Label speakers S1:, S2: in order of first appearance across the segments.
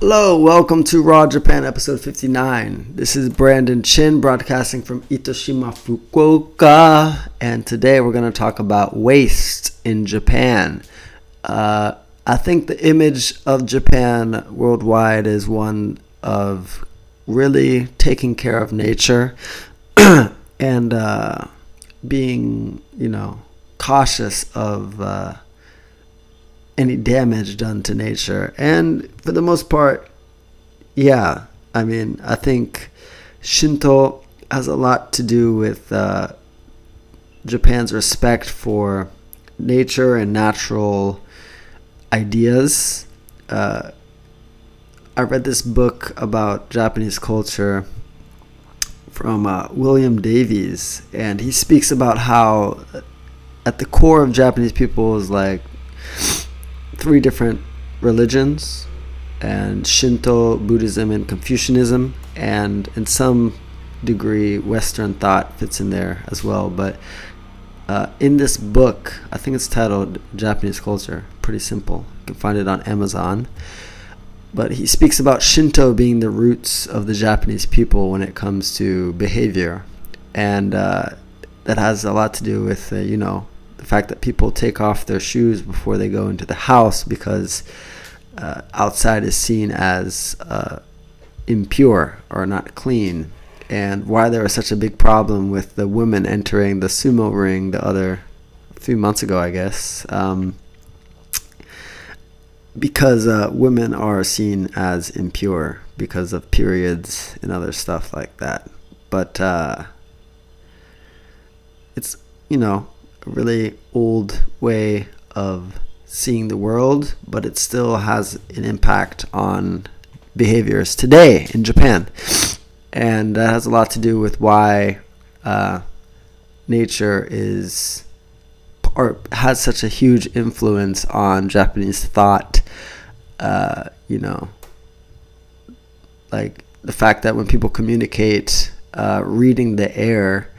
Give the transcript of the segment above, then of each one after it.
S1: Hello, welcome to Raw Japan episode 59. This is Brandon Shin broadcasting from Itoshima, Fukuoka, and today we're going to talk about waste in Japan. Uh, I think the image of Japan worldwide is one of really taking care of nature and uh, being, you know, cautious of. Uh, any damage done to nature. And for the most part, yeah, I mean, I think Shinto has a lot to do with uh, Japan's respect for nature and natural ideas. Uh, I read this book about Japanese culture from uh, William Davies, and he speaks about how at the core of Japanese people is like three different religions and Shinto, Buddhism, and Confucianism, and in some degree, Western thought fits in there as well. But uh, in this book, I think it's titled Japanese Culture, pretty simple. You can find it on Amazon. But he speaks about Shinto being the roots of the Japanese people when it comes to behavior. And uh, that has a lot to do with, uh, you know, the fact that people take off their shoes before they go into the house because uh, outside is seen as uh, impure or not clean, and why there was such a big problem with the women entering the sumo ring the other few months ago, I guess. Um, because uh, women are seen as impure because of periods and other stuff like that. But uh, it's, you know, really old way of seeing the world, but it still has an impact on behaviors today in Japan. And that has a lot to do with why uh, nature is or has such a huge influence on Japanese thought. Uh, you know, like the fact that when people communicate, uh, reading the air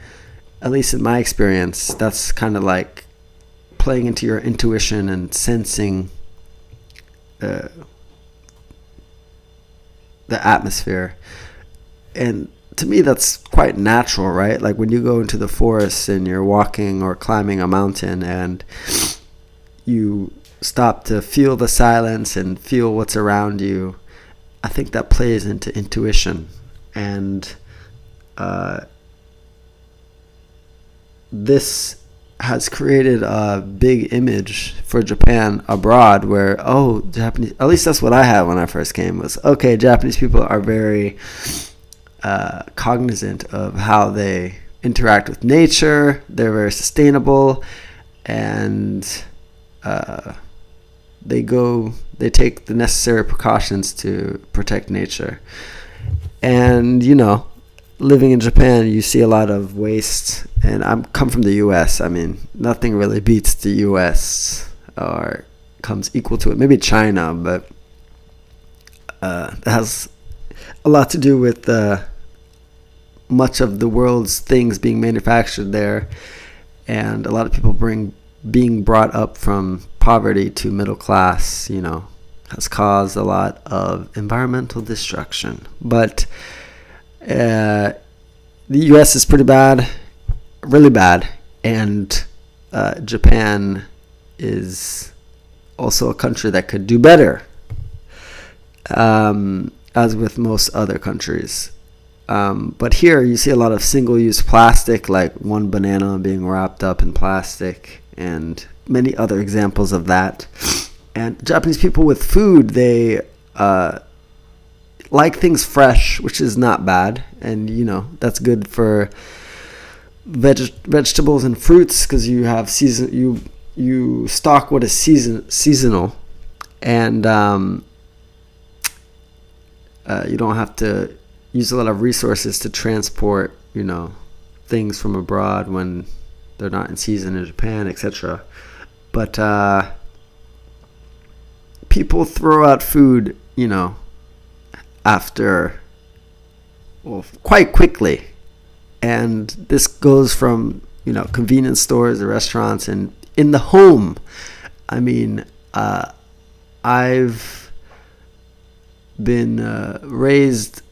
S1: at least in my experience, that's kind of like playing into your intuition and sensing uh, the atmosphere. And to me, that's quite natural, right? Like when you go into the forest and you're walking or climbing a mountain and you stop to feel the silence and feel what's around you, I think that plays into intuition. And uh, this has created a big image for Japan abroad where oh Japanese at least that's what I had when I first came was okay Japanese people are very uh, cognizant of how they interact with nature they're very sustainable and uh, they go they take the necessary precautions to protect nature. And you know living in Japan, you see a lot of waste, and I'm come from the U.S. I mean, nothing really beats the U.S. or comes equal to it. Maybe China, but uh, that has a lot to do with uh, much of the world's things being manufactured there, and a lot of people bring being brought up from poverty to middle class. You know, has caused a lot of environmental destruction, but uh, the U.S. is pretty bad, really bad, and uh, Japan is also a country that could do better, um, as with most other countries. Um, but here you see a lot of single-use plastic, like one banana being wrapped up in plastic, and many other examples of that. And Japanese people with food, they uh, like things fresh, which is not bad, and you know that's good for veg- vegetables and fruits because you have season you you stock what is season seasonal, and um, uh, you don't have to use a lot of resources to transport you know things from abroad when they're not in season in Japan, etc. But uh, people throw out food, you know, after well, quite quickly. And this goes from, you know, convenience stores, restaurants, and in the home. I mean, uh, I've been uh, raised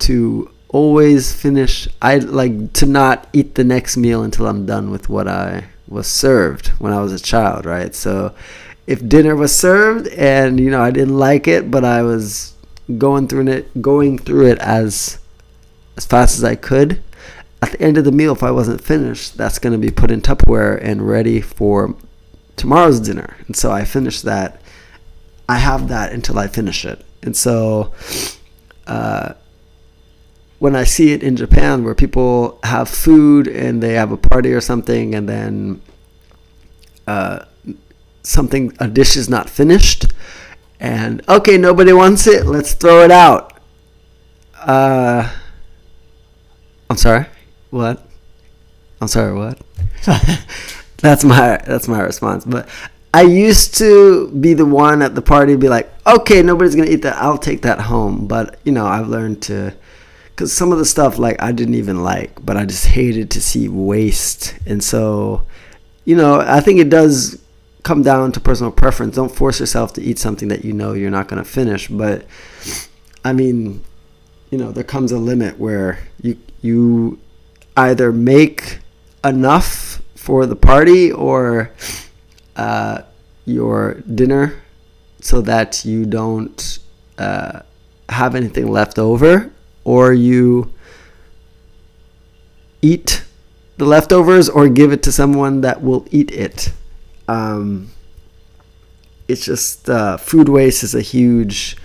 S1: to always finish. I like to not eat the next meal until I'm done with what I was served when I was a child, right? So if dinner was served and you know I didn't like it, but I was going through it, going through it as as fast as I could. At the end of the meal, if I wasn't finished, that's going to be put in Tupperware and ready for tomorrow's dinner. And so I finished that. I have that until I finish it. And so uh, when I see it in Japan where people have food and they have a party or something and then uh, something, a dish is not finished and okay, nobody wants it, let's throw it out. Uh, I'm sorry, what? I'm sorry, what? that's my that's my response. But I used to be the one at the party, be like, okay, nobody's gonna eat that. I'll take that home. But you know, I've learned to because some of the stuff like I didn't even like, but I just hated to see waste. And so, you know, I think it does come down to personal preference. Don't force yourself to eat something that you know you're not going to finish. But I mean, you know, there comes a limit where you you either make enough for the party or uh, your dinner so that you don't uh, have anything left over or you eat the leftovers or give it to someone that will eat it. Um, it's just uh, food waste is a huge,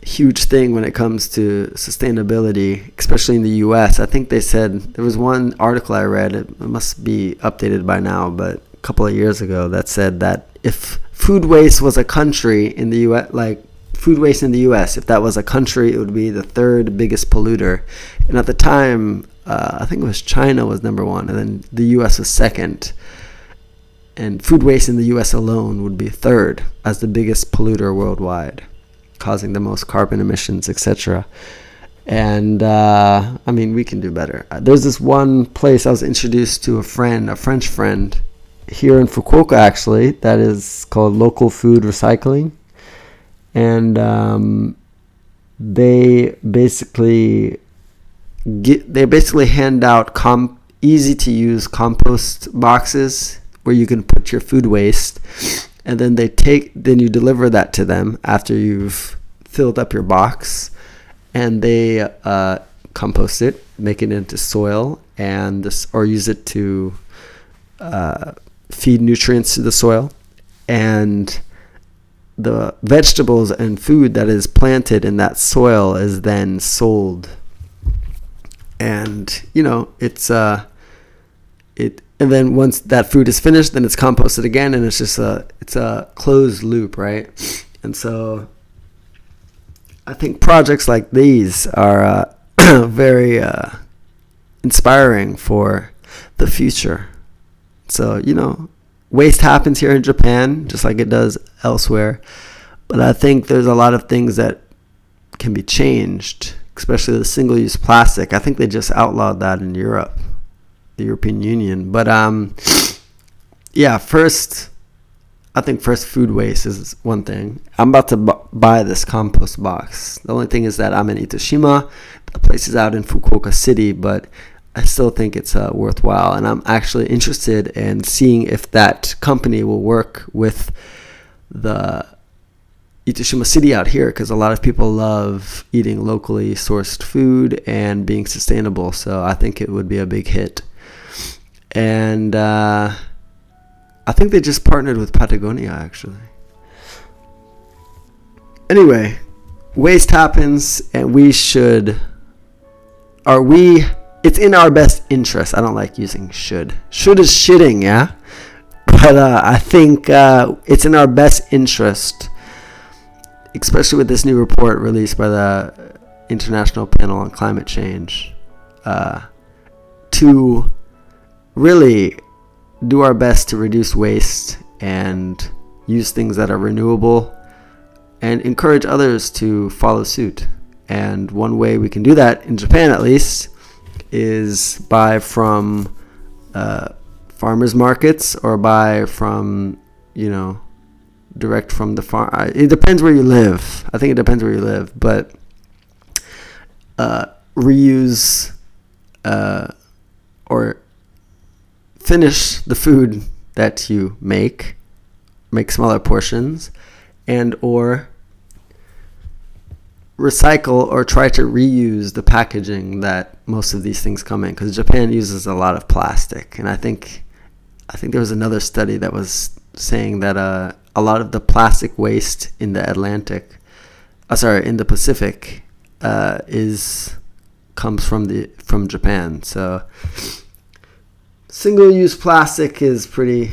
S1: huge thing when it comes to sustainability, especially in the U.S. I think they said there was one article I read. It must be updated by now, but a couple of years ago that said that if food waste was a country in the U.S., like food waste in the U.S. If that was a country, it would be the third biggest polluter. And at the time, uh, I think it was China was number one, and then the U.S. was second. And food waste in the U.S. alone would be third as the biggest polluter worldwide, causing the most carbon emissions, etc. And uh, I mean, we can do better. Uh, there's this one place I was introduced to a friend, a French friend, here in Fukuoka actually, that is called Local Food Recycling and um, they basically get they basically hand out com- easy to use compost boxes where you can put your food waste and then they take then you deliver that to them after you've filled up your box and they uh, compost it make it into soil and this or use it to uh, feed nutrients to the soil. And the vegetables and food that is planted in that soil is then sold. And you know it's uh it and then once that food is finished then it's composted again and it's just a it's a closed loop right and so i think projects like these are uh, very uh, inspiring for the future so you know waste happens here in Japan, just like it does elsewhere. But I think there's a lot of things that can be changed, especially the single use plastic. I think they just outlawed that in Europe, the European Union. But um, yeah, first, I think first food waste is one thing. I'm about to bu- buy this compost box. The only thing is that I'm in Itoshima. The place is out in Fukuoka City, but I still think it's uh, worthwhile, and I'm actually interested in seeing if that company will work with the Itoshima City out here because a lot of people love eating locally sourced food and being sustainable. So I think it would be a big hit. And uh, I think they just partnered with Patagonia actually. Anyway, waste happens, and we should. Are we it's in our best interest. I don't like using should. Should is shitting, yeah? But uh, I think uh, it's in our best interest, especially with this new report released by the International Panel on Climate Change, uh, to really do our best to reduce waste and use things that are renewable and encourage others to follow suit. And one way we can do that, in Japan at least, is buy from uh, farmers markets or buy from you know direct from the farm. It depends where you live. I think it depends where you live, but uh, reuse uh, or finish the food that you make, make smaller portions, and or recycle or try to reuse the packaging that most of these things come in because Japan uses a lot of plastic. And I think I think there was another study that was saying that uh, a lot of the plastic waste in the Atlantic uh, sorry in the Pacific uh, is comes from the from Japan. So single use plastic is pretty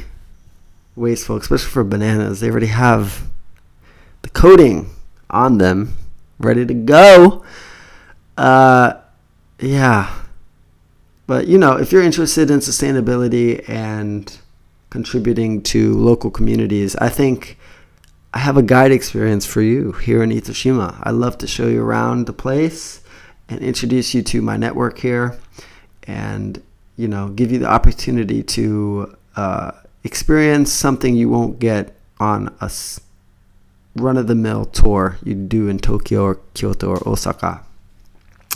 S1: wasteful especially for bananas they already have the coating on them ready to go. Uh, yeah. But, you know, if you're interested in sustainability and contributing to local communities, I think I have a guide experience for you here in Itoshima. I love to show you around the place and introduce you to my network here and, you know, give you the opportunity to uh, experience something you won't get on a run of the mill tour you do in Tokyo or Kyoto or Osaka.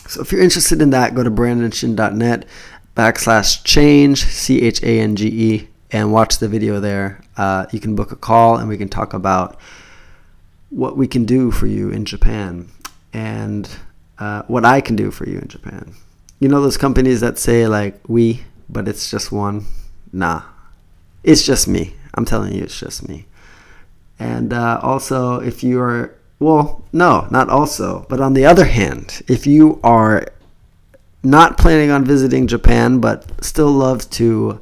S1: So if you're interested in that, go to brandonshin.net backslash change, C H A N G E, and watch the video there. Uh, you can book a call and we can talk about what we can do for you in Japan and uh, what I can do for you in Japan. You know those companies that say like we, but it's just one? Nah, it's just me. I'm telling you, it's just me. And uh, also, if you are, well, no, not also, but on the other hand, if you are not planning on visiting Japan but still love to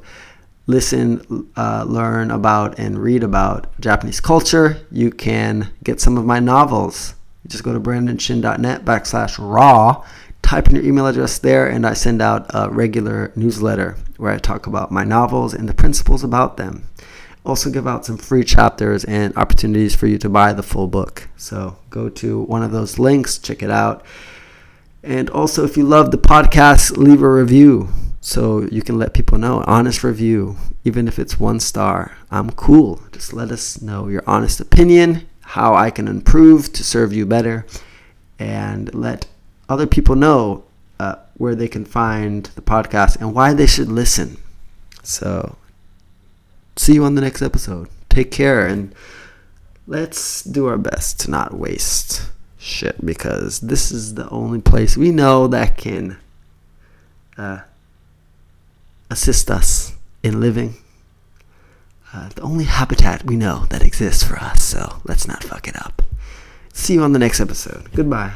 S1: listen, uh, learn about, and read about Japanese culture, you can get some of my novels. Just go to brandonshin.net backslash raw, type in your email address there, and I send out a regular newsletter where I talk about my novels and the principles about them also give out some free chapters and opportunities for you to buy the full book. So go to one of those links, check it out. And also, if you love the podcast, leave a review so you can let people know. Honest review, even if it's one star. I'm cool. Just let us know your honest opinion, how I can improve to serve you better, and let other people know uh, where they can find the podcast and why they should listen. So see you on the next episode. Take care and let's do our best to not waste shit because this is the only place we know that can uh, assist us in living. Uh, the only habitat we know that exists for us, so let's not fuck it up. See you on the next episode. Goodbye.